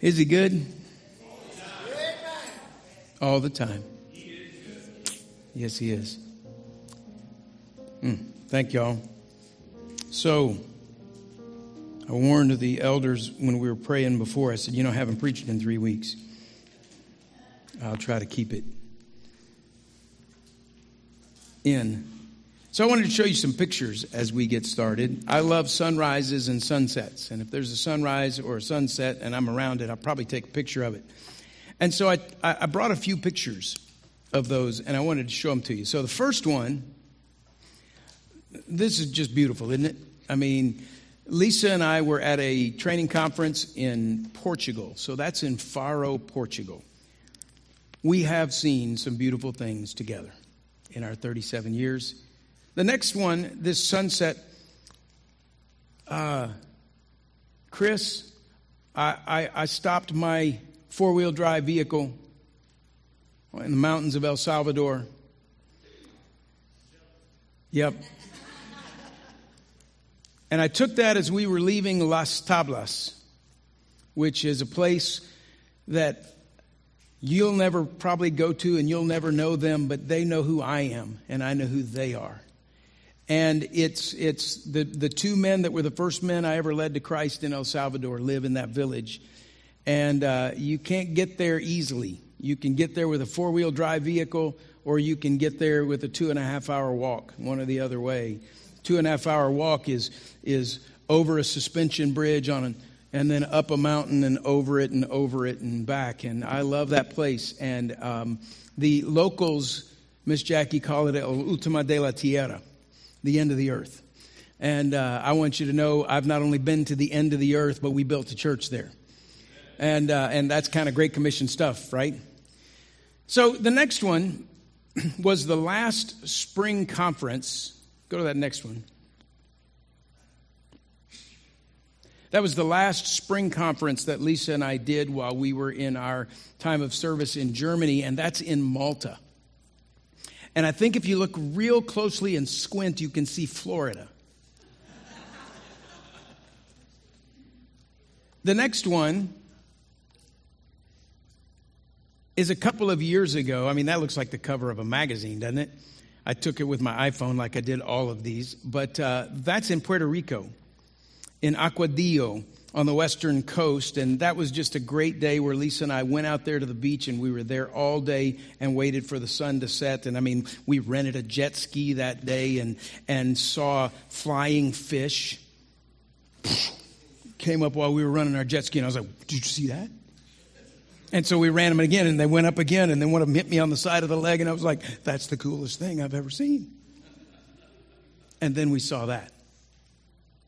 Is he good? All the time. Yes, he is. Mm, thank y'all. So, I warned the elders when we were praying before. I said, You know, I haven't preached in three weeks. I'll try to keep it in. So, I wanted to show you some pictures as we get started. I love sunrises and sunsets. And if there's a sunrise or a sunset and I'm around it, I'll probably take a picture of it. And so, I, I brought a few pictures of those and I wanted to show them to you. So, the first one, this is just beautiful, isn't it? I mean, Lisa and I were at a training conference in Portugal. So, that's in Faro, Portugal. We have seen some beautiful things together in our 37 years. The next one, this sunset. Uh, Chris, I, I, I stopped my four wheel drive vehicle in the mountains of El Salvador. Yep. And I took that as we were leaving Las Tablas, which is a place that you'll never probably go to and you'll never know them, but they know who I am and I know who they are. And it's, it's the, the two men that were the first men I ever led to Christ in El Salvador live in that village. And uh, you can't get there easily. You can get there with a four wheel drive vehicle, or you can get there with a two and a half hour walk, one or the other way. Two and a half hour walk is, is over a suspension bridge on an, and then up a mountain and over it and over it and back. And I love that place. And um, the locals, Miss Jackie, call it El Ultima de la Tierra the end of the earth. And uh, I want you to know I've not only been to the end of the earth, but we built a church there. And, uh, and that's kind of Great Commission stuff, right? So the next one was the last spring conference. Go to that next one. That was the last spring conference that Lisa and I did while we were in our time of service in Germany, and that's in Malta. And I think if you look real closely and squint, you can see Florida. the next one is a couple of years ago. I mean, that looks like the cover of a magazine, doesn't it? I took it with my iPhone like I did all of these. But uh, that's in Puerto Rico, in Aguadilla on the western coast. And that was just a great day where Lisa and I went out there to the beach and we were there all day and waited for the sun to set. And I mean, we rented a jet ski that day and, and saw flying fish. Came up while we were running our jet ski and I was like, Did you see that? And so we ran them again and they went up again and then one of them hit me on the side of the leg and I was like, That's the coolest thing I've ever seen. And then we saw that.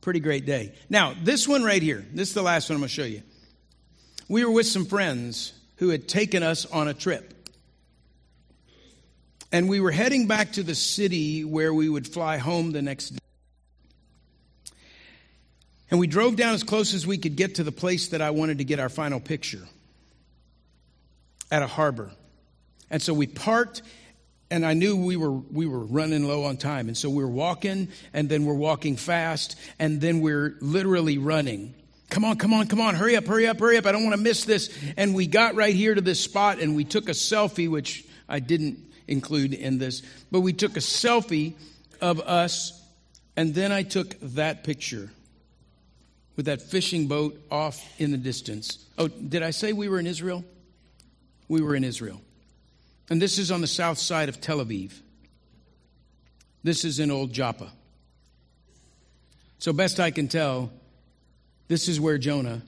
Pretty great day. Now, this one right here, this is the last one I'm going to show you. We were with some friends who had taken us on a trip. And we were heading back to the city where we would fly home the next day. And we drove down as close as we could get to the place that I wanted to get our final picture at a harbor. And so we parked and I knew we were we were running low on time, and so we were walking, and then we're walking fast, and then we're literally running. Come on, come on, come on, hurry up, hurry up, hurry up! I don't want to miss this. And we got right here to this spot, and we took a selfie, which I didn't include in this, but we took a selfie of us, and then I took that picture with that fishing boat off in the distance. Oh, did I say we were in Israel? We were in Israel. And this is on the south side of Tel Aviv. This is in Old Joppa. So, best I can tell, this is where Jonah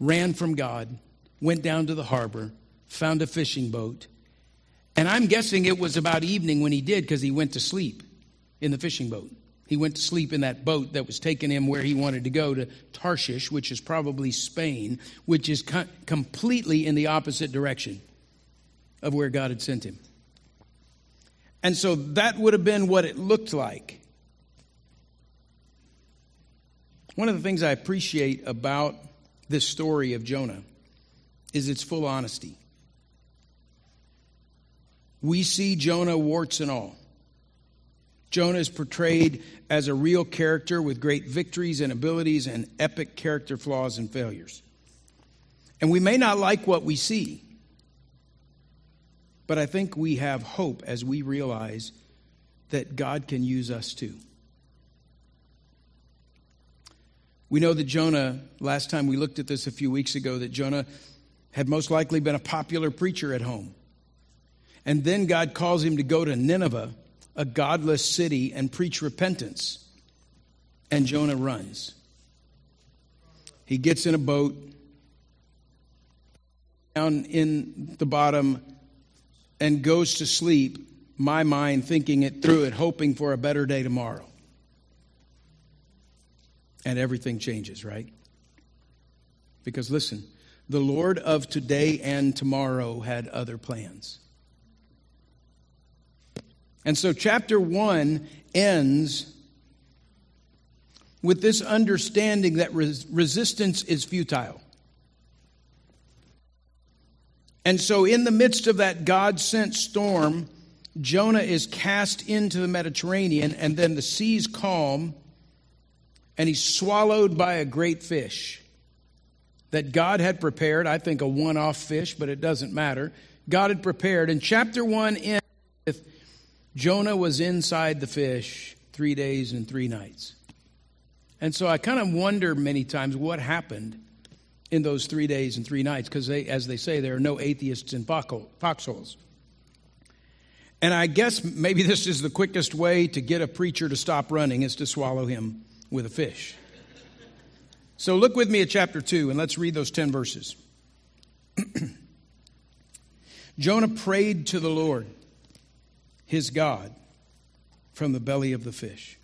ran from God, went down to the harbor, found a fishing boat. And I'm guessing it was about evening when he did because he went to sleep in the fishing boat. He went to sleep in that boat that was taking him where he wanted to go to Tarshish, which is probably Spain, which is co- completely in the opposite direction of where God had sent him. And so that would have been what it looked like. One of the things I appreciate about this story of Jonah is its full honesty. We see Jonah warts and all. Jonah is portrayed as a real character with great victories and abilities and epic character flaws and failures. And we may not like what we see, but I think we have hope as we realize that God can use us too. We know that Jonah, last time we looked at this a few weeks ago, that Jonah had most likely been a popular preacher at home. And then God calls him to go to Nineveh, a godless city, and preach repentance. And Jonah runs. He gets in a boat down in the bottom and goes to sleep, my mind thinking it through it, hoping for a better day tomorrow. And everything changes, right? Because listen, the Lord of today and tomorrow had other plans. And so, chapter one ends with this understanding that res- resistance is futile. And so, in the midst of that God sent storm, Jonah is cast into the Mediterranean, and then the seas calm, and he's swallowed by a great fish that God had prepared. I think a one off fish, but it doesn't matter. God had prepared. And chapter 1 ends with Jonah was inside the fish three days and three nights. And so I kind of wonder many times what happened in those three days and three nights, because they as they say, there are no atheists in foxholes. And I guess maybe this is the quickest way to get a preacher to stop running is to swallow him with a fish. So look with me at chapter 2 and let's read those 10 verses. Jonah prayed to the Lord, his God, from the belly of the fish.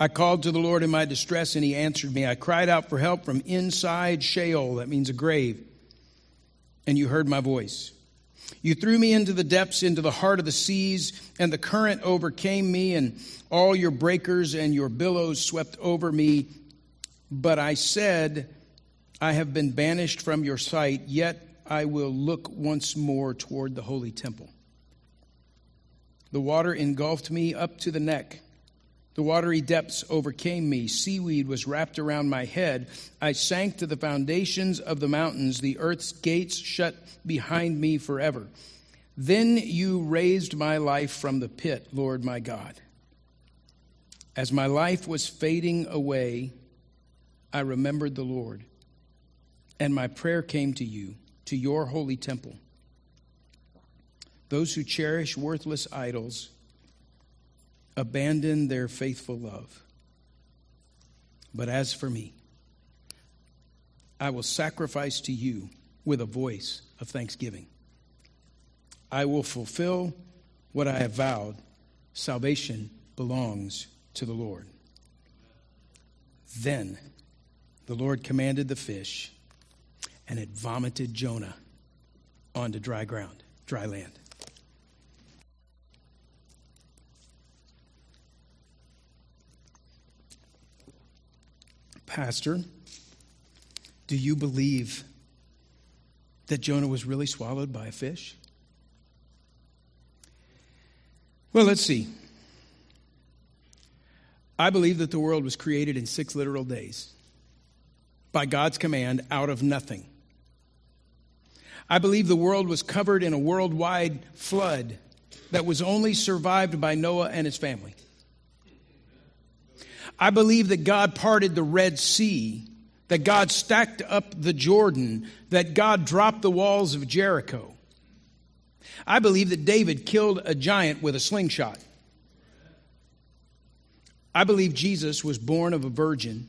I called to the Lord in my distress, and he answered me. I cried out for help from inside Sheol, that means a grave, and you heard my voice. You threw me into the depths, into the heart of the seas, and the current overcame me, and all your breakers and your billows swept over me. But I said, I have been banished from your sight, yet I will look once more toward the holy temple. The water engulfed me up to the neck. The watery depths overcame me. Seaweed was wrapped around my head. I sank to the foundations of the mountains. The earth's gates shut behind me forever. Then you raised my life from the pit, Lord my God. As my life was fading away, I remembered the Lord, and my prayer came to you, to your holy temple. Those who cherish worthless idols, abandon their faithful love. But as for me, I will sacrifice to you with a voice of thanksgiving. I will fulfill what I have vowed. Salvation belongs to the Lord. Then the Lord commanded the fish, and it vomited Jonah onto dry ground, dry land. Pastor, do you believe that Jonah was really swallowed by a fish? Well, let's see. I believe that the world was created in six literal days by God's command out of nothing. I believe the world was covered in a worldwide flood that was only survived by Noah and his family. I believe that God parted the Red Sea, that God stacked up the Jordan, that God dropped the walls of Jericho. I believe that David killed a giant with a slingshot. I believe Jesus was born of a virgin,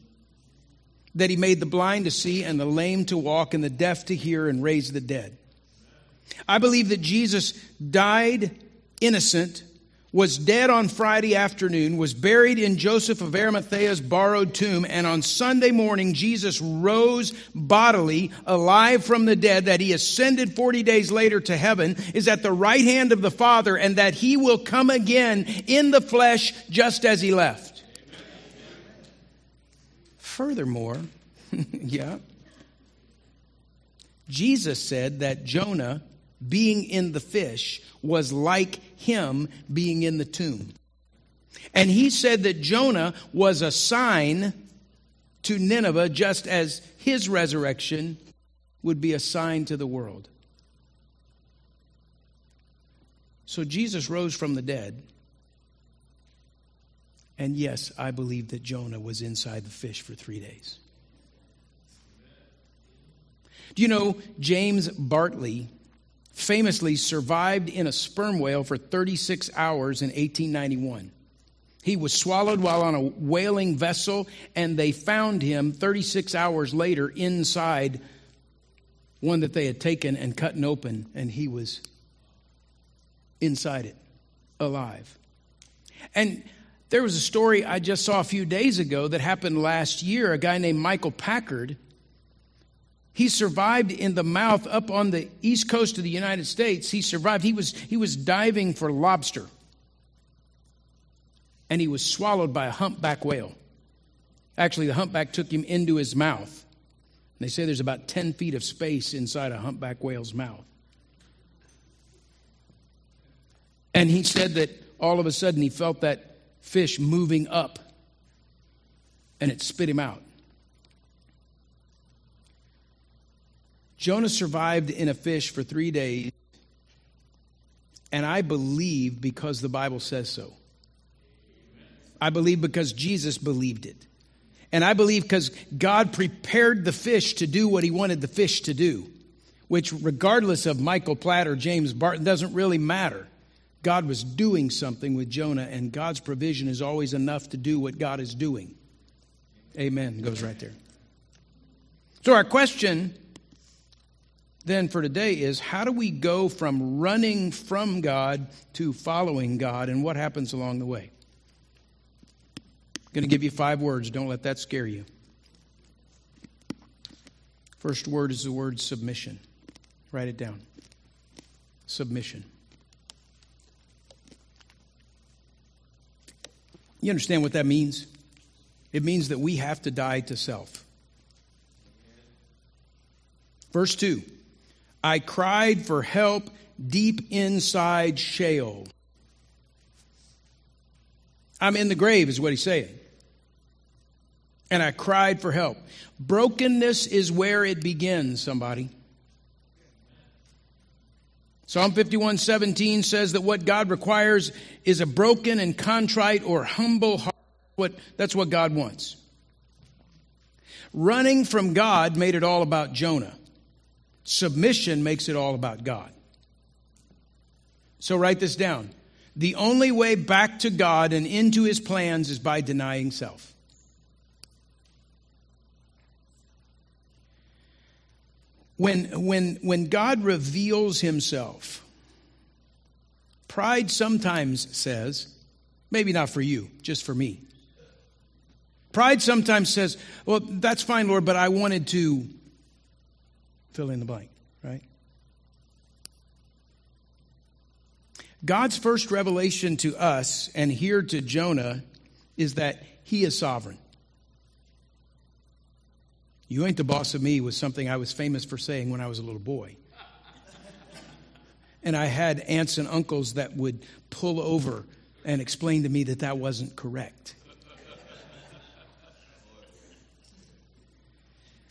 that he made the blind to see and the lame to walk and the deaf to hear and raised the dead. I believe that Jesus died innocent was dead on Friday afternoon, was buried in Joseph of Arimathea's borrowed tomb, and on Sunday morning, Jesus rose bodily, alive from the dead, that he ascended 40 days later to heaven, is at the right hand of the Father, and that he will come again in the flesh just as he left. Furthermore, yeah, Jesus said that Jonah being in the fish was like him being in the tomb. And he said that Jonah was a sign to Nineveh, just as his resurrection would be a sign to the world. So Jesus rose from the dead. And yes, I believe that Jonah was inside the fish for three days. Do you know James Bartley famously survived in a sperm whale for 36 hours in 1891? He was swallowed while on a whaling vessel, and they found him 36 hours later inside one that they had taken and cut open, and he was inside it, alive. And there was a story I just saw a few days ago that happened last year. A guy named Michael Packard. He survived in the mouth up on the east coast of the United States. He survived. He was, he was diving for lobster and he was swallowed by a humpback whale. Actually, the humpback took him into his mouth. They say there's about 10 feet of space inside a humpback whale's mouth. And he said that all of a sudden he felt that fish moving up and it spit him out. Jonah survived in a fish for three days, and I believe because the Bible says so. I believe because Jesus believed it. And I believe because God prepared the fish to do what he wanted the fish to do, which, regardless of Michael Platt or James Barton, doesn't really matter. God was doing something with Jonah, and God's provision is always enough to do what God is doing. Amen. Goes right there. So, our question then for today is how do we go from running from God to following God, and what happens along the way? I'm going to give you five words. Don't let that scare you. First word is the word submission. Write it down. Submission. You understand what that means? It means that we have to die to self. Verse 2 I cried for help deep inside Sheol. I'm in the grave, is what he's saying and I cried for help. Brokenness is where it begins, somebody. Psalm 51 17 says that what God requires is a broken and contrite or humble heart. What, that's what God wants. Running from God made it all about Jonah. Submission makes it all about God. So write this down. The only way back to God and into his plans is by denying self. When, when, when God reveals himself, pride sometimes says, maybe not for you, just for me. Pride sometimes says, well, that's fine, Lord, but I wanted to fill in the blank, right? God's first revelation to us and here to Jonah is that he is sovereign. You ain't the boss of me was something I was famous for saying when I was a little boy. And I had aunts and uncles that would pull over and explain to me that that wasn't correct.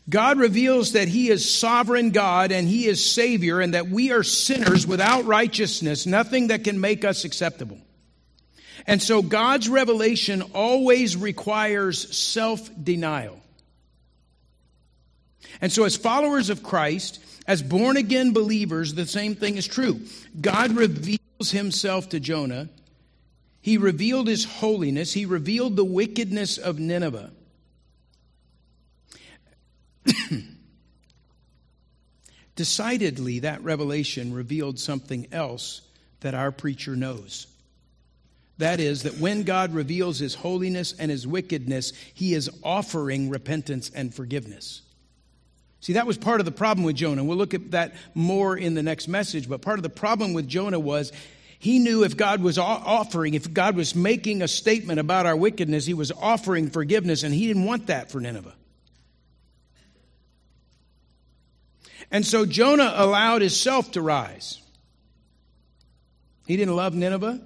God reveals that He is sovereign God and He is Savior, and that we are sinners without righteousness, nothing that can make us acceptable. And so God's revelation always requires self denial. And so, as followers of Christ, as born again believers, the same thing is true. God reveals himself to Jonah. He revealed his holiness. He revealed the wickedness of Nineveh. Decidedly, that revelation revealed something else that our preacher knows. That is, that when God reveals his holiness and his wickedness, he is offering repentance and forgiveness. See, that was part of the problem with Jonah. We'll look at that more in the next message. But part of the problem with Jonah was he knew if God was offering, if God was making a statement about our wickedness, he was offering forgiveness, and he didn't want that for Nineveh. And so Jonah allowed himself to rise. He didn't love Nineveh.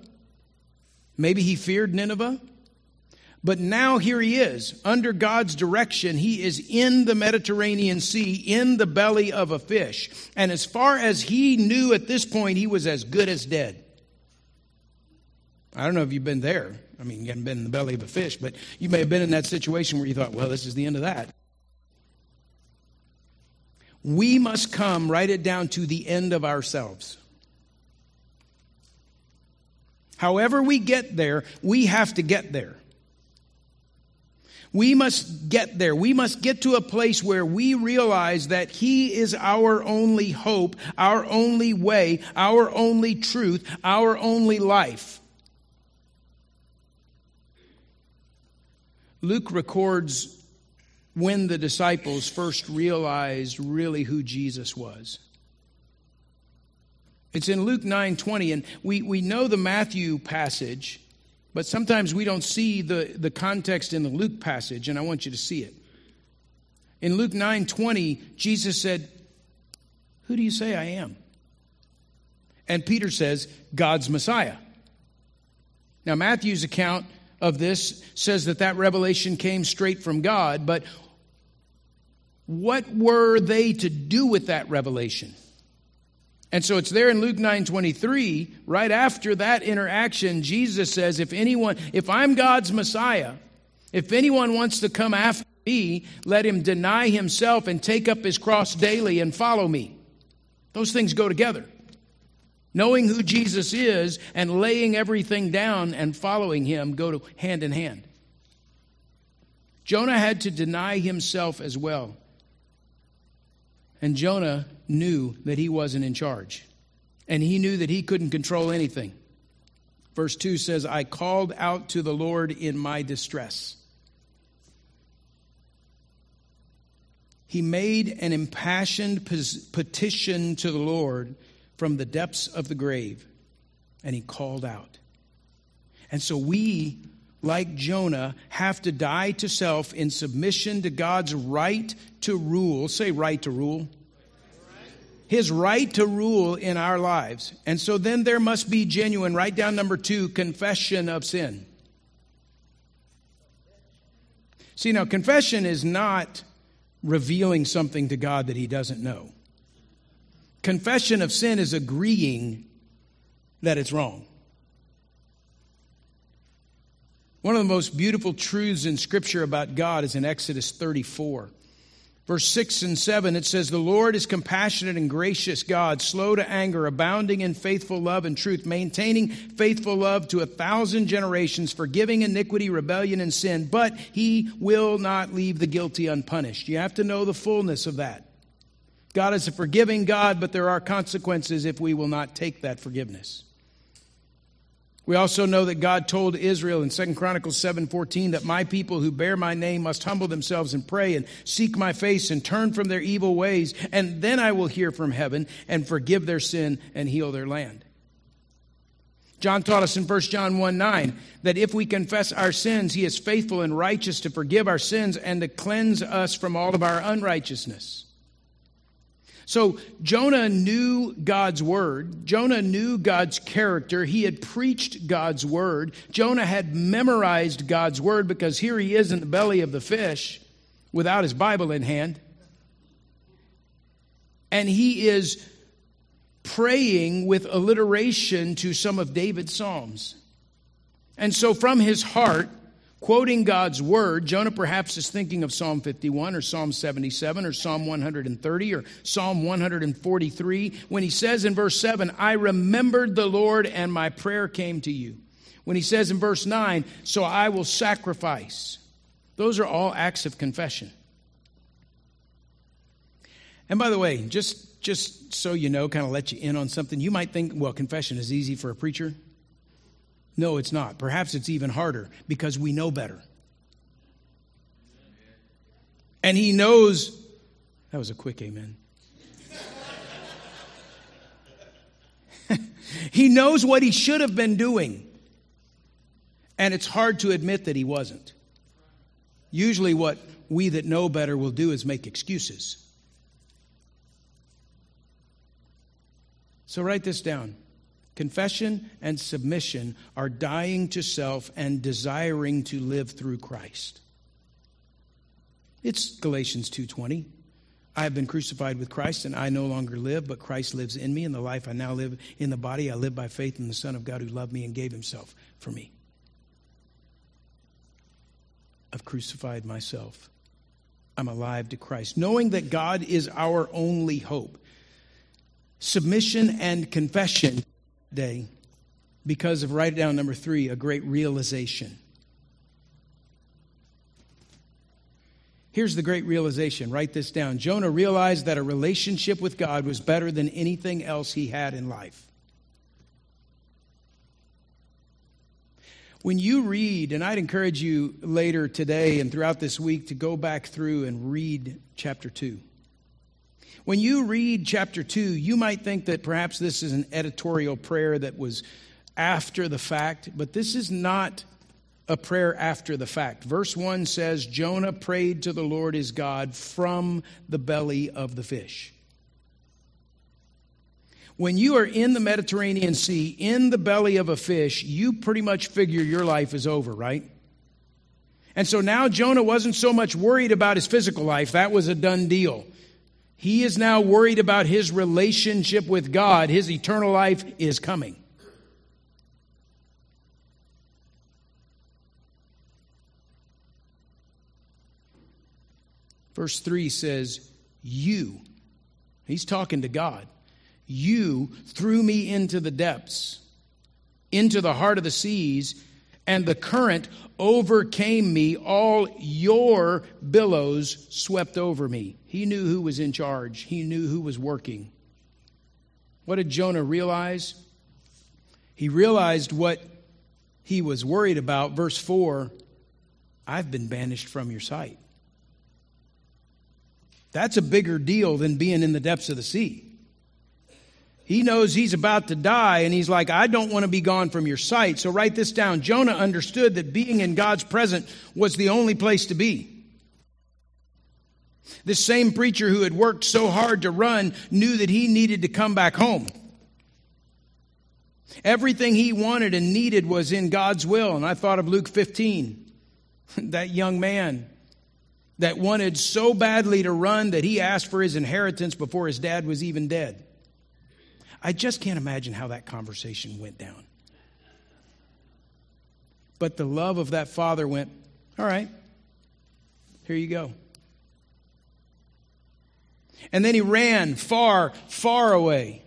Maybe he feared Nineveh. But now here he is, under God's direction. He is in the Mediterranean Sea, in the belly of a fish. And as far as he knew at this point, he was as good as dead. I don't know if you've been there. I mean, you haven't been in the belly of a fish, but you may have been in that situation where you thought, well, this is the end of that. We must come, write it down, to the end of ourselves. However, we get there, we have to get there. We must get there. We must get to a place where we realize that He is our only hope, our only way, our only truth, our only life. Luke records when the disciples first realized really who Jesus was. It's in Luke 9:20 and we, we know the Matthew passage, but sometimes we don't see the, the context in the Luke passage, and I want you to see it. In Luke 9:20, Jesus said, Who do you say I am? And Peter says, God's Messiah. Now, Matthew's account of this says that that revelation came straight from God, but what were they to do with that revelation? And so it's there in Luke 9:23, right after that interaction, Jesus says, if anyone, if I'm God's Messiah, if anyone wants to come after me, let him deny himself and take up his cross daily and follow me. Those things go together. Knowing who Jesus is and laying everything down and following him go to hand in hand. Jonah had to deny himself as well. And Jonah knew that he wasn't in charge. And he knew that he couldn't control anything. Verse 2 says, I called out to the Lord in my distress. He made an impassioned petition to the Lord from the depths of the grave, and he called out. And so we, like Jonah, have to die to self in submission to God's right to rule. Say, right to rule. His right to rule in our lives. And so then there must be genuine, write down number two, confession of sin. See, now, confession is not revealing something to God that he doesn't know. Confession of sin is agreeing that it's wrong. One of the most beautiful truths in Scripture about God is in Exodus 34. Verse 6 and 7, it says, The Lord is compassionate and gracious God, slow to anger, abounding in faithful love and truth, maintaining faithful love to a thousand generations, forgiving iniquity, rebellion, and sin, but he will not leave the guilty unpunished. You have to know the fullness of that. God is a forgiving God, but there are consequences if we will not take that forgiveness. We also know that God told Israel in 2 Chronicles 7:14 that my people who bear my name must humble themselves and pray and seek my face and turn from their evil ways, and then I will hear from heaven and forgive their sin and heal their land. John taught us in 1 John 1 9 that if we confess our sins, he is faithful and righteous to forgive our sins and to cleanse us from all of our unrighteousness. So Jonah knew God's word. Jonah knew God's character. He had preached God's word. Jonah had memorized God's word because here he is in the belly of the fish without his Bible in hand. And he is praying with alliteration to some of David's Psalms. And so from his heart, quoting God's word, Jonah perhaps is thinking of Psalm 51 or Psalm 77 or Psalm 130 or Psalm 143 when he says in verse 7, I remembered the Lord and my prayer came to you. When he says in verse 9, so I will sacrifice. Those are all acts of confession. And by the way, just, just so you know, kind of let you in on something, you might think, well, confession is easy for a preacher. No, it's not. Perhaps it's even harder because we know better. And he knows. That was a quick amen. he knows what he should have been doing. And it's hard to admit that he wasn't. Usually, what we that know better will do is make excuses. So write this down. Confession and submission are dying to self and desiring to live through Christ. It's Galatians 2:20. I have been crucified with Christ and I no longer live, but Christ lives in me and the life I now live in the body I live by faith in the Son of God who loved me and gave himself for me. I've crucified myself. I'm alive to Christ, knowing that God is our only hope. Submission and confession day because of, write it down number three, a great realization. Here's the great realization. Write this down. Jonah realized that a relationship with God was better than anything else he had in life. When you read, and I'd encourage you later today and throughout this week to go back through and read chapter 2. When you read chapter 2, you might think that perhaps this is an editorial prayer that was after the fact, but this is not a prayer after the fact. Verse 1 says Jonah prayed to the Lord his God from the belly of the fish. When you are in the Mediterranean Sea, in the belly of a fish, you pretty much figure your life is over, right? And so now Jonah wasn't so much worried about his physical life, that was a done deal. He is now worried about his relationship with God. His eternal life is coming. Verse 3 says, You, he's talking to God, you threw me into the depths, into the heart of the seas, and the current overcame me. All your billows swept over me. He knew who was in charge, he knew who was working. What did Jonah realize? He realized what he was worried about. Verse 4 I've been banished from your sight. That's a bigger deal than being in the depths of the sea. He knows he's about to die, and he's like, I don't want to be gone from your sight. So write this down. Jonah understood that being in God's presence was the only place to be. This same preacher who had worked so hard to run knew that he needed to come back home. Everything he wanted and needed was in God's will. And I thought of Luke 15, that young man that wanted so badly to run that he asked for his inheritance before his dad was even dead. I just can't imagine how that conversation went down. But the love of that father went, All right, here you go. And then he ran far, far away.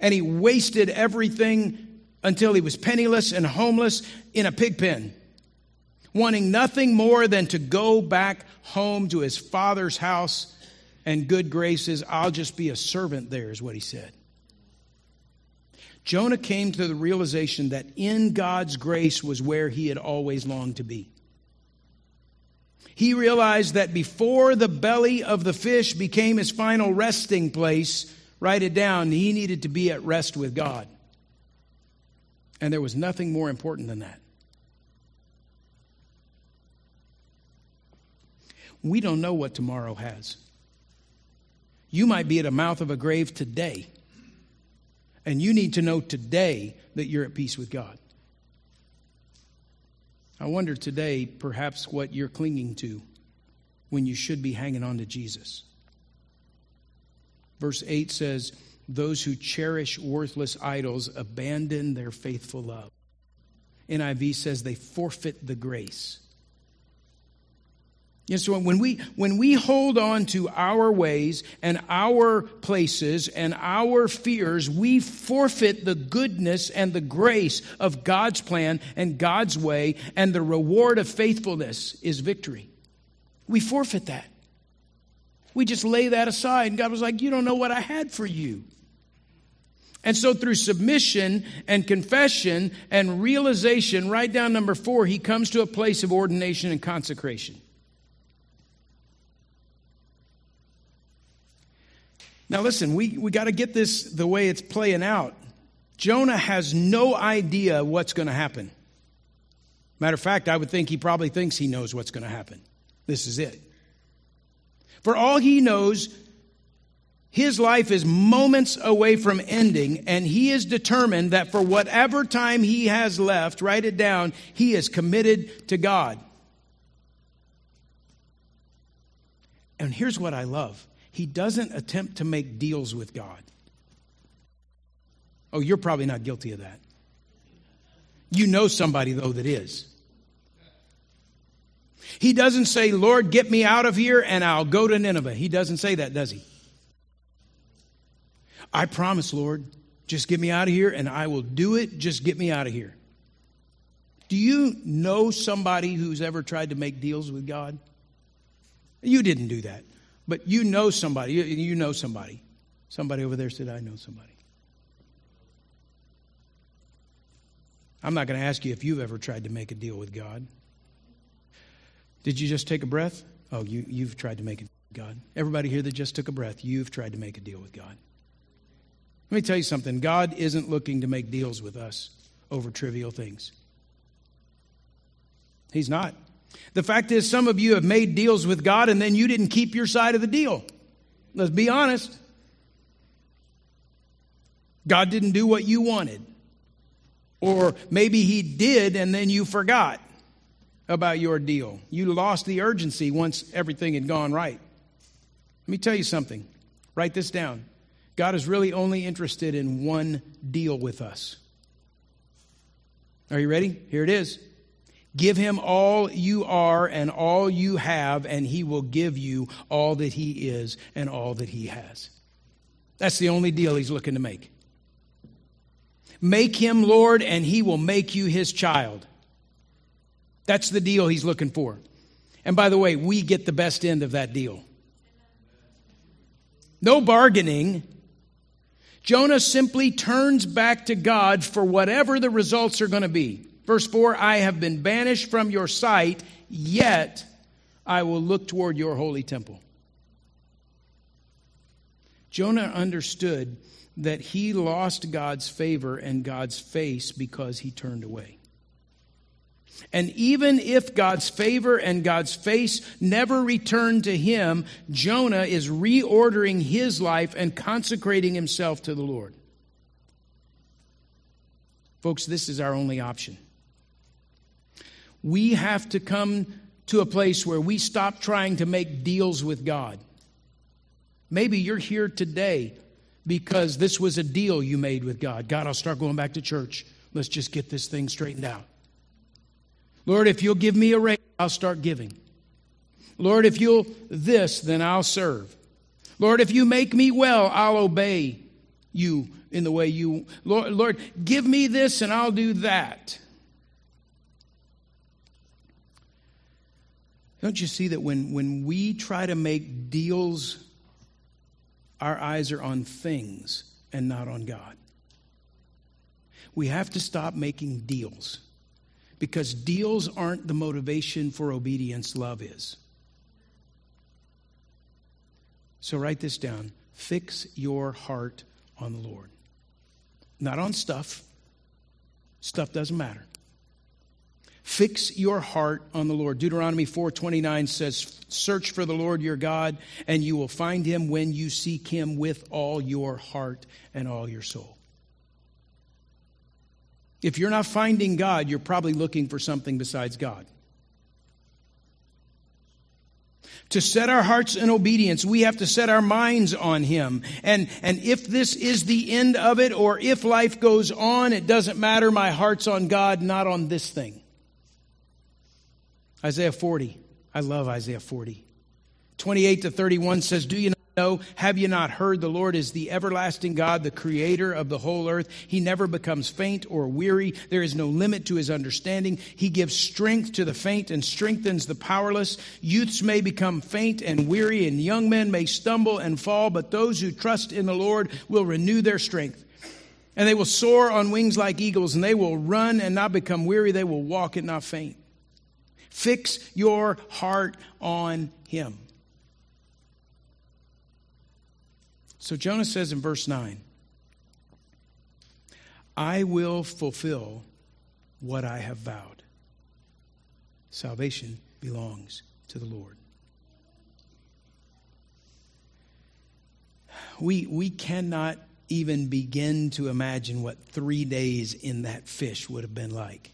And he wasted everything until he was penniless and homeless in a pig pen, wanting nothing more than to go back home to his father's house and good graces. I'll just be a servant there, is what he said. Jonah came to the realization that in God's grace was where he had always longed to be. He realized that before the belly of the fish became his final resting place, write it down, he needed to be at rest with God. And there was nothing more important than that. We don't know what tomorrow has. You might be at the mouth of a grave today, and you need to know today that you're at peace with God. I wonder today, perhaps, what you're clinging to when you should be hanging on to Jesus. Verse 8 says, Those who cherish worthless idols abandon their faithful love. NIV says they forfeit the grace. Yes, so when we when we hold on to our ways and our places and our fears, we forfeit the goodness and the grace of God's plan and God's way, and the reward of faithfulness is victory. We forfeit that. We just lay that aside, and God was like, You don't know what I had for you. And so, through submission and confession and realization, right down number four, he comes to a place of ordination and consecration. Now, listen, we, we got to get this the way it's playing out. Jonah has no idea what's going to happen. Matter of fact, I would think he probably thinks he knows what's going to happen. This is it. For all he knows, His life is moments away from ending, and he is determined that for whatever time he has left, write it down, he is committed to God. And here's what I love he doesn't attempt to make deals with God. Oh, you're probably not guilty of that. You know somebody, though, that is. He doesn't say, Lord, get me out of here and I'll go to Nineveh. He doesn't say that, does he? I promise, Lord, just get me out of here and I will do it. Just get me out of here. Do you know somebody who's ever tried to make deals with God? You didn't do that, but you know somebody. You know somebody. Somebody over there said, I know somebody. I'm not going to ask you if you've ever tried to make a deal with God. Did you just take a breath? Oh, you, you've tried to make a deal with God. Everybody here that just took a breath, you've tried to make a deal with God. Let me tell you something God isn't looking to make deals with us over trivial things. He's not. The fact is, some of you have made deals with God and then you didn't keep your side of the deal. Let's be honest. God didn't do what you wanted. Or maybe He did and then you forgot about your deal. You lost the urgency once everything had gone right. Let me tell you something. Write this down. God is really only interested in one deal with us. Are you ready? Here it is. Give him all you are and all you have, and he will give you all that he is and all that he has. That's the only deal he's looking to make. Make him Lord, and he will make you his child. That's the deal he's looking for. And by the way, we get the best end of that deal. No bargaining. Jonah simply turns back to God for whatever the results are going to be. Verse 4 I have been banished from your sight, yet I will look toward your holy temple. Jonah understood that he lost God's favor and God's face because he turned away. And even if God's favor and God's face never return to him, Jonah is reordering his life and consecrating himself to the Lord. Folks, this is our only option. We have to come to a place where we stop trying to make deals with God. Maybe you're here today because this was a deal you made with God. God, I'll start going back to church. Let's just get this thing straightened out. Lord, if you'll give me a raise, I'll start giving. Lord, if you'll this, then I'll serve. Lord, if you make me well, I'll obey you in the way you. Lord, Lord, give me this and I'll do that. Don't you see that when, when we try to make deals, our eyes are on things and not on God? We have to stop making deals because deals aren't the motivation for obedience, love is. So write this down. Fix your heart on the Lord, not on stuff. Stuff doesn't matter. Fix your heart on the Lord. Deuteronomy 4:29 says, "Search for the Lord your God, and you will find him when you seek him with all your heart and all your soul." If you're not finding God, you're probably looking for something besides God. To set our hearts in obedience, we have to set our minds on Him. And, and if this is the end of it, or if life goes on, it doesn't matter. My heart's on God, not on this thing. Isaiah 40. I love Isaiah 40. 28 to 31 says, Do you not know, have you not heard the Lord is the everlasting God, the creator of the whole earth? He never becomes faint or weary. There is no limit to his understanding. He gives strength to the faint and strengthens the powerless. Youths may become faint and weary, and young men may stumble and fall, but those who trust in the Lord will renew their strength. And they will soar on wings like eagles, and they will run and not become weary. They will walk and not faint. Fix your heart on him. So Jonah says in verse 9, I will fulfill what I have vowed. Salvation belongs to the Lord. we, we cannot even begin to imagine what three days in that fish would have been like.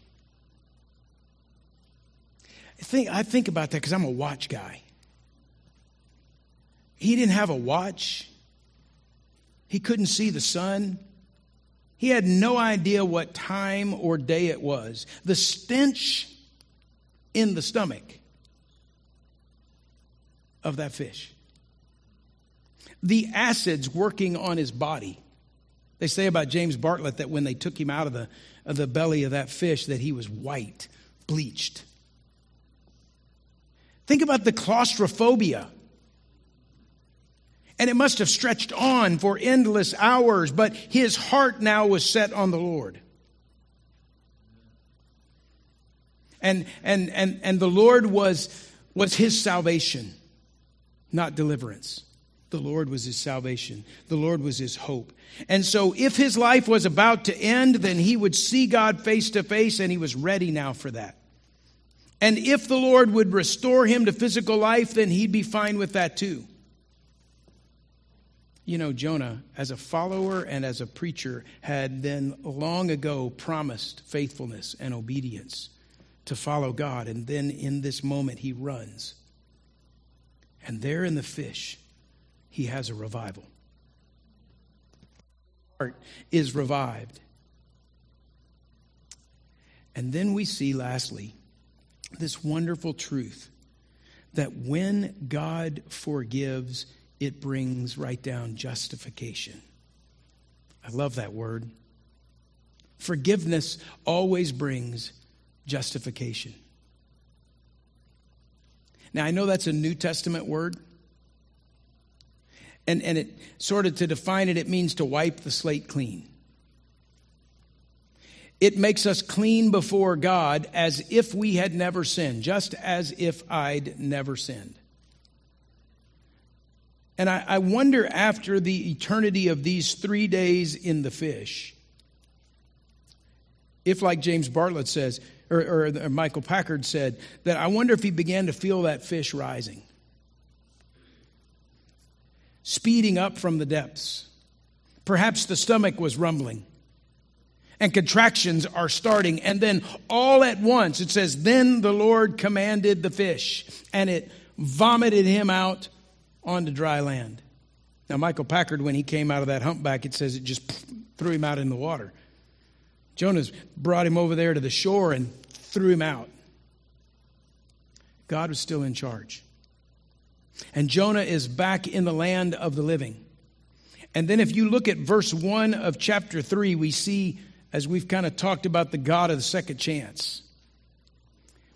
I think, I think about that because I'm a watch guy. He didn't have a watch, he couldn't see the sun. He had no idea what time or day it was. The stench in the stomach of that fish, the acids working on his body. They say about James Bartlett that when they took him out of the, of the belly of that fish, that he was white, bleached. Think about the claustrophobia. And it must have stretched on for endless hours, but his heart now was set on the Lord. And, and, and, and the Lord was, was his salvation, not deliverance. The Lord was his salvation. The Lord was his hope. And so, if his life was about to end, then he would see God face to face, and he was ready now for that. And if the Lord would restore him to physical life, then he'd be fine with that too. You know, Jonah, as a follower and as a preacher, had then long ago promised faithfulness and obedience to follow God. And then in this moment, he runs. And there in the fish, he has a revival. Heart is revived. And then we see, lastly, this wonderful truth that when God forgives, it brings right down justification. I love that word. Forgiveness always brings justification. Now, I know that's a New Testament word. And, and it sort of to define it, it means to wipe the slate clean. It makes us clean before God as if we had never sinned, just as if I'd never sinned. And I, I wonder after the eternity of these three days in the fish, if, like James Bartley says, or, or, or Michael Packard said, that I wonder if he began to feel that fish rising, speeding up from the depths. Perhaps the stomach was rumbling and contractions are starting. And then all at once, it says, Then the Lord commanded the fish, and it vomited him out onto dry land. Now, Michael Packard, when he came out of that humpback, it says it just threw him out in the water. Jonah's brought him over there to the shore and threw him out. God was still in charge. And Jonah is back in the land of the living. And then, if you look at verse 1 of chapter 3, we see, as we've kind of talked about the God of the second chance,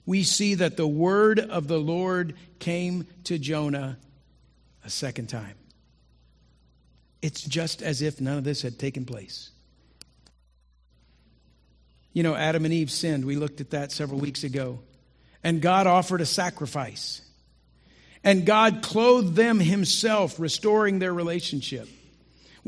we see that the word of the Lord came to Jonah a second time. It's just as if none of this had taken place. You know, Adam and Eve sinned. We looked at that several weeks ago. And God offered a sacrifice. And God clothed them Himself, restoring their relationship.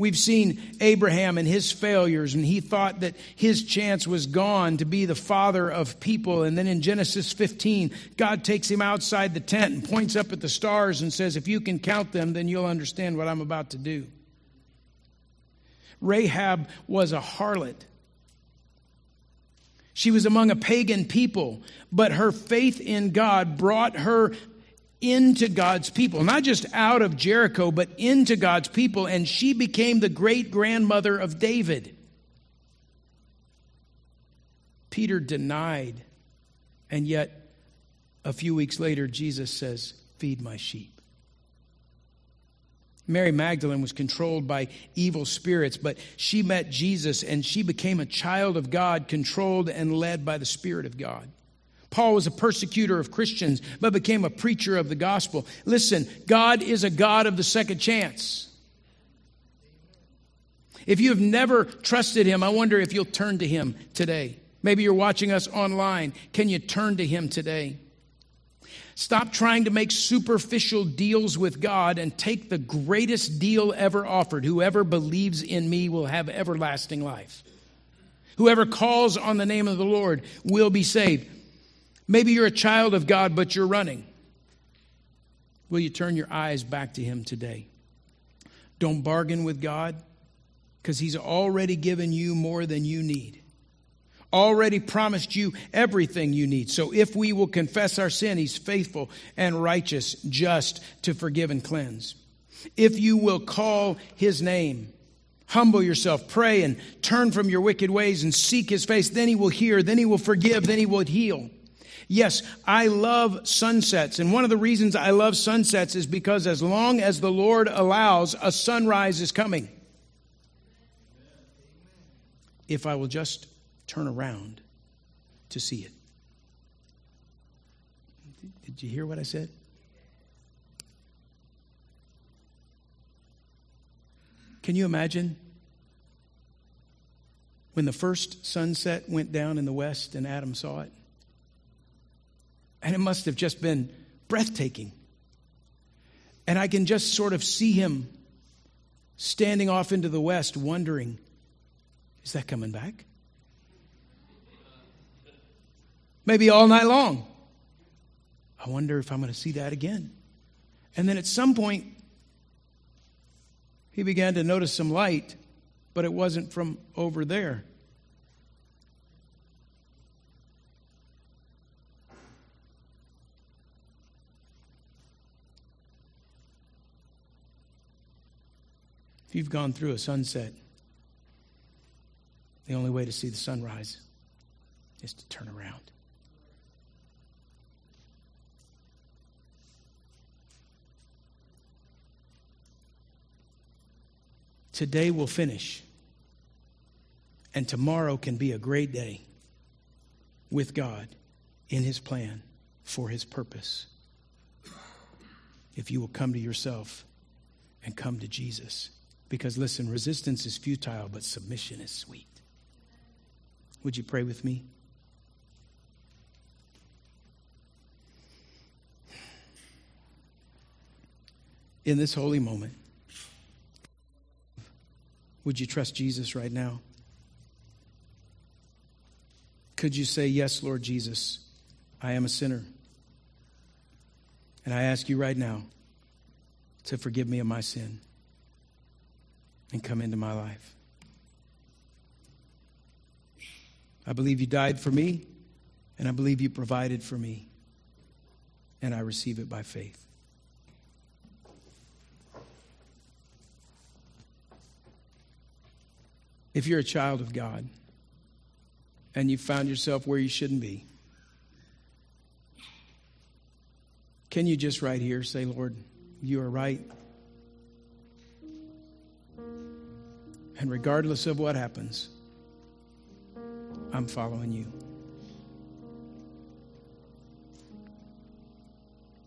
We've seen Abraham and his failures, and he thought that his chance was gone to be the father of people. And then in Genesis 15, God takes him outside the tent and points up at the stars and says, If you can count them, then you'll understand what I'm about to do. Rahab was a harlot. She was among a pagan people, but her faith in God brought her into God's people, not just out of Jericho, but into God's people, and she became the great grandmother of David. Peter denied, and yet a few weeks later, Jesus says, Feed my sheep. Mary Magdalene was controlled by evil spirits, but she met Jesus and she became a child of God, controlled and led by the Spirit of God. Paul was a persecutor of Christians, but became a preacher of the gospel. Listen, God is a God of the second chance. If you have never trusted Him, I wonder if you'll turn to Him today. Maybe you're watching us online. Can you turn to Him today? Stop trying to make superficial deals with God and take the greatest deal ever offered. Whoever believes in me will have everlasting life. Whoever calls on the name of the Lord will be saved. Maybe you're a child of God, but you're running. Will you turn your eyes back to Him today? Don't bargain with God because He's already given you more than you need. Already promised you everything you need. So if we will confess our sin, He's faithful and righteous, just to forgive and cleanse. If you will call His name, humble yourself, pray, and turn from your wicked ways and seek His face, then He will hear, then He will forgive, then He will heal. Yes, I love sunsets. And one of the reasons I love sunsets is because as long as the Lord allows, a sunrise is coming. If I will just turn around to see it. Did you hear what I said? Can you imagine when the first sunset went down in the west and Adam saw it? And it must have just been breathtaking. And I can just sort of see him standing off into the west, wondering, is that coming back? Maybe all night long. I wonder if I'm going to see that again. And then at some point, he began to notice some light, but it wasn't from over there. If you've gone through a sunset, the only way to see the sunrise is to turn around. Today will finish, and tomorrow can be a great day with God in His plan for His purpose. If you will come to yourself and come to Jesus. Because listen, resistance is futile, but submission is sweet. Would you pray with me? In this holy moment, would you trust Jesus right now? Could you say, Yes, Lord Jesus, I am a sinner. And I ask you right now to forgive me of my sin and come into my life. I believe you died for me, and I believe you provided for me, and I receive it by faith. If you're a child of God and you found yourself where you shouldn't be, can you just right here say, Lord, you are right? And regardless of what happens, I'm following you.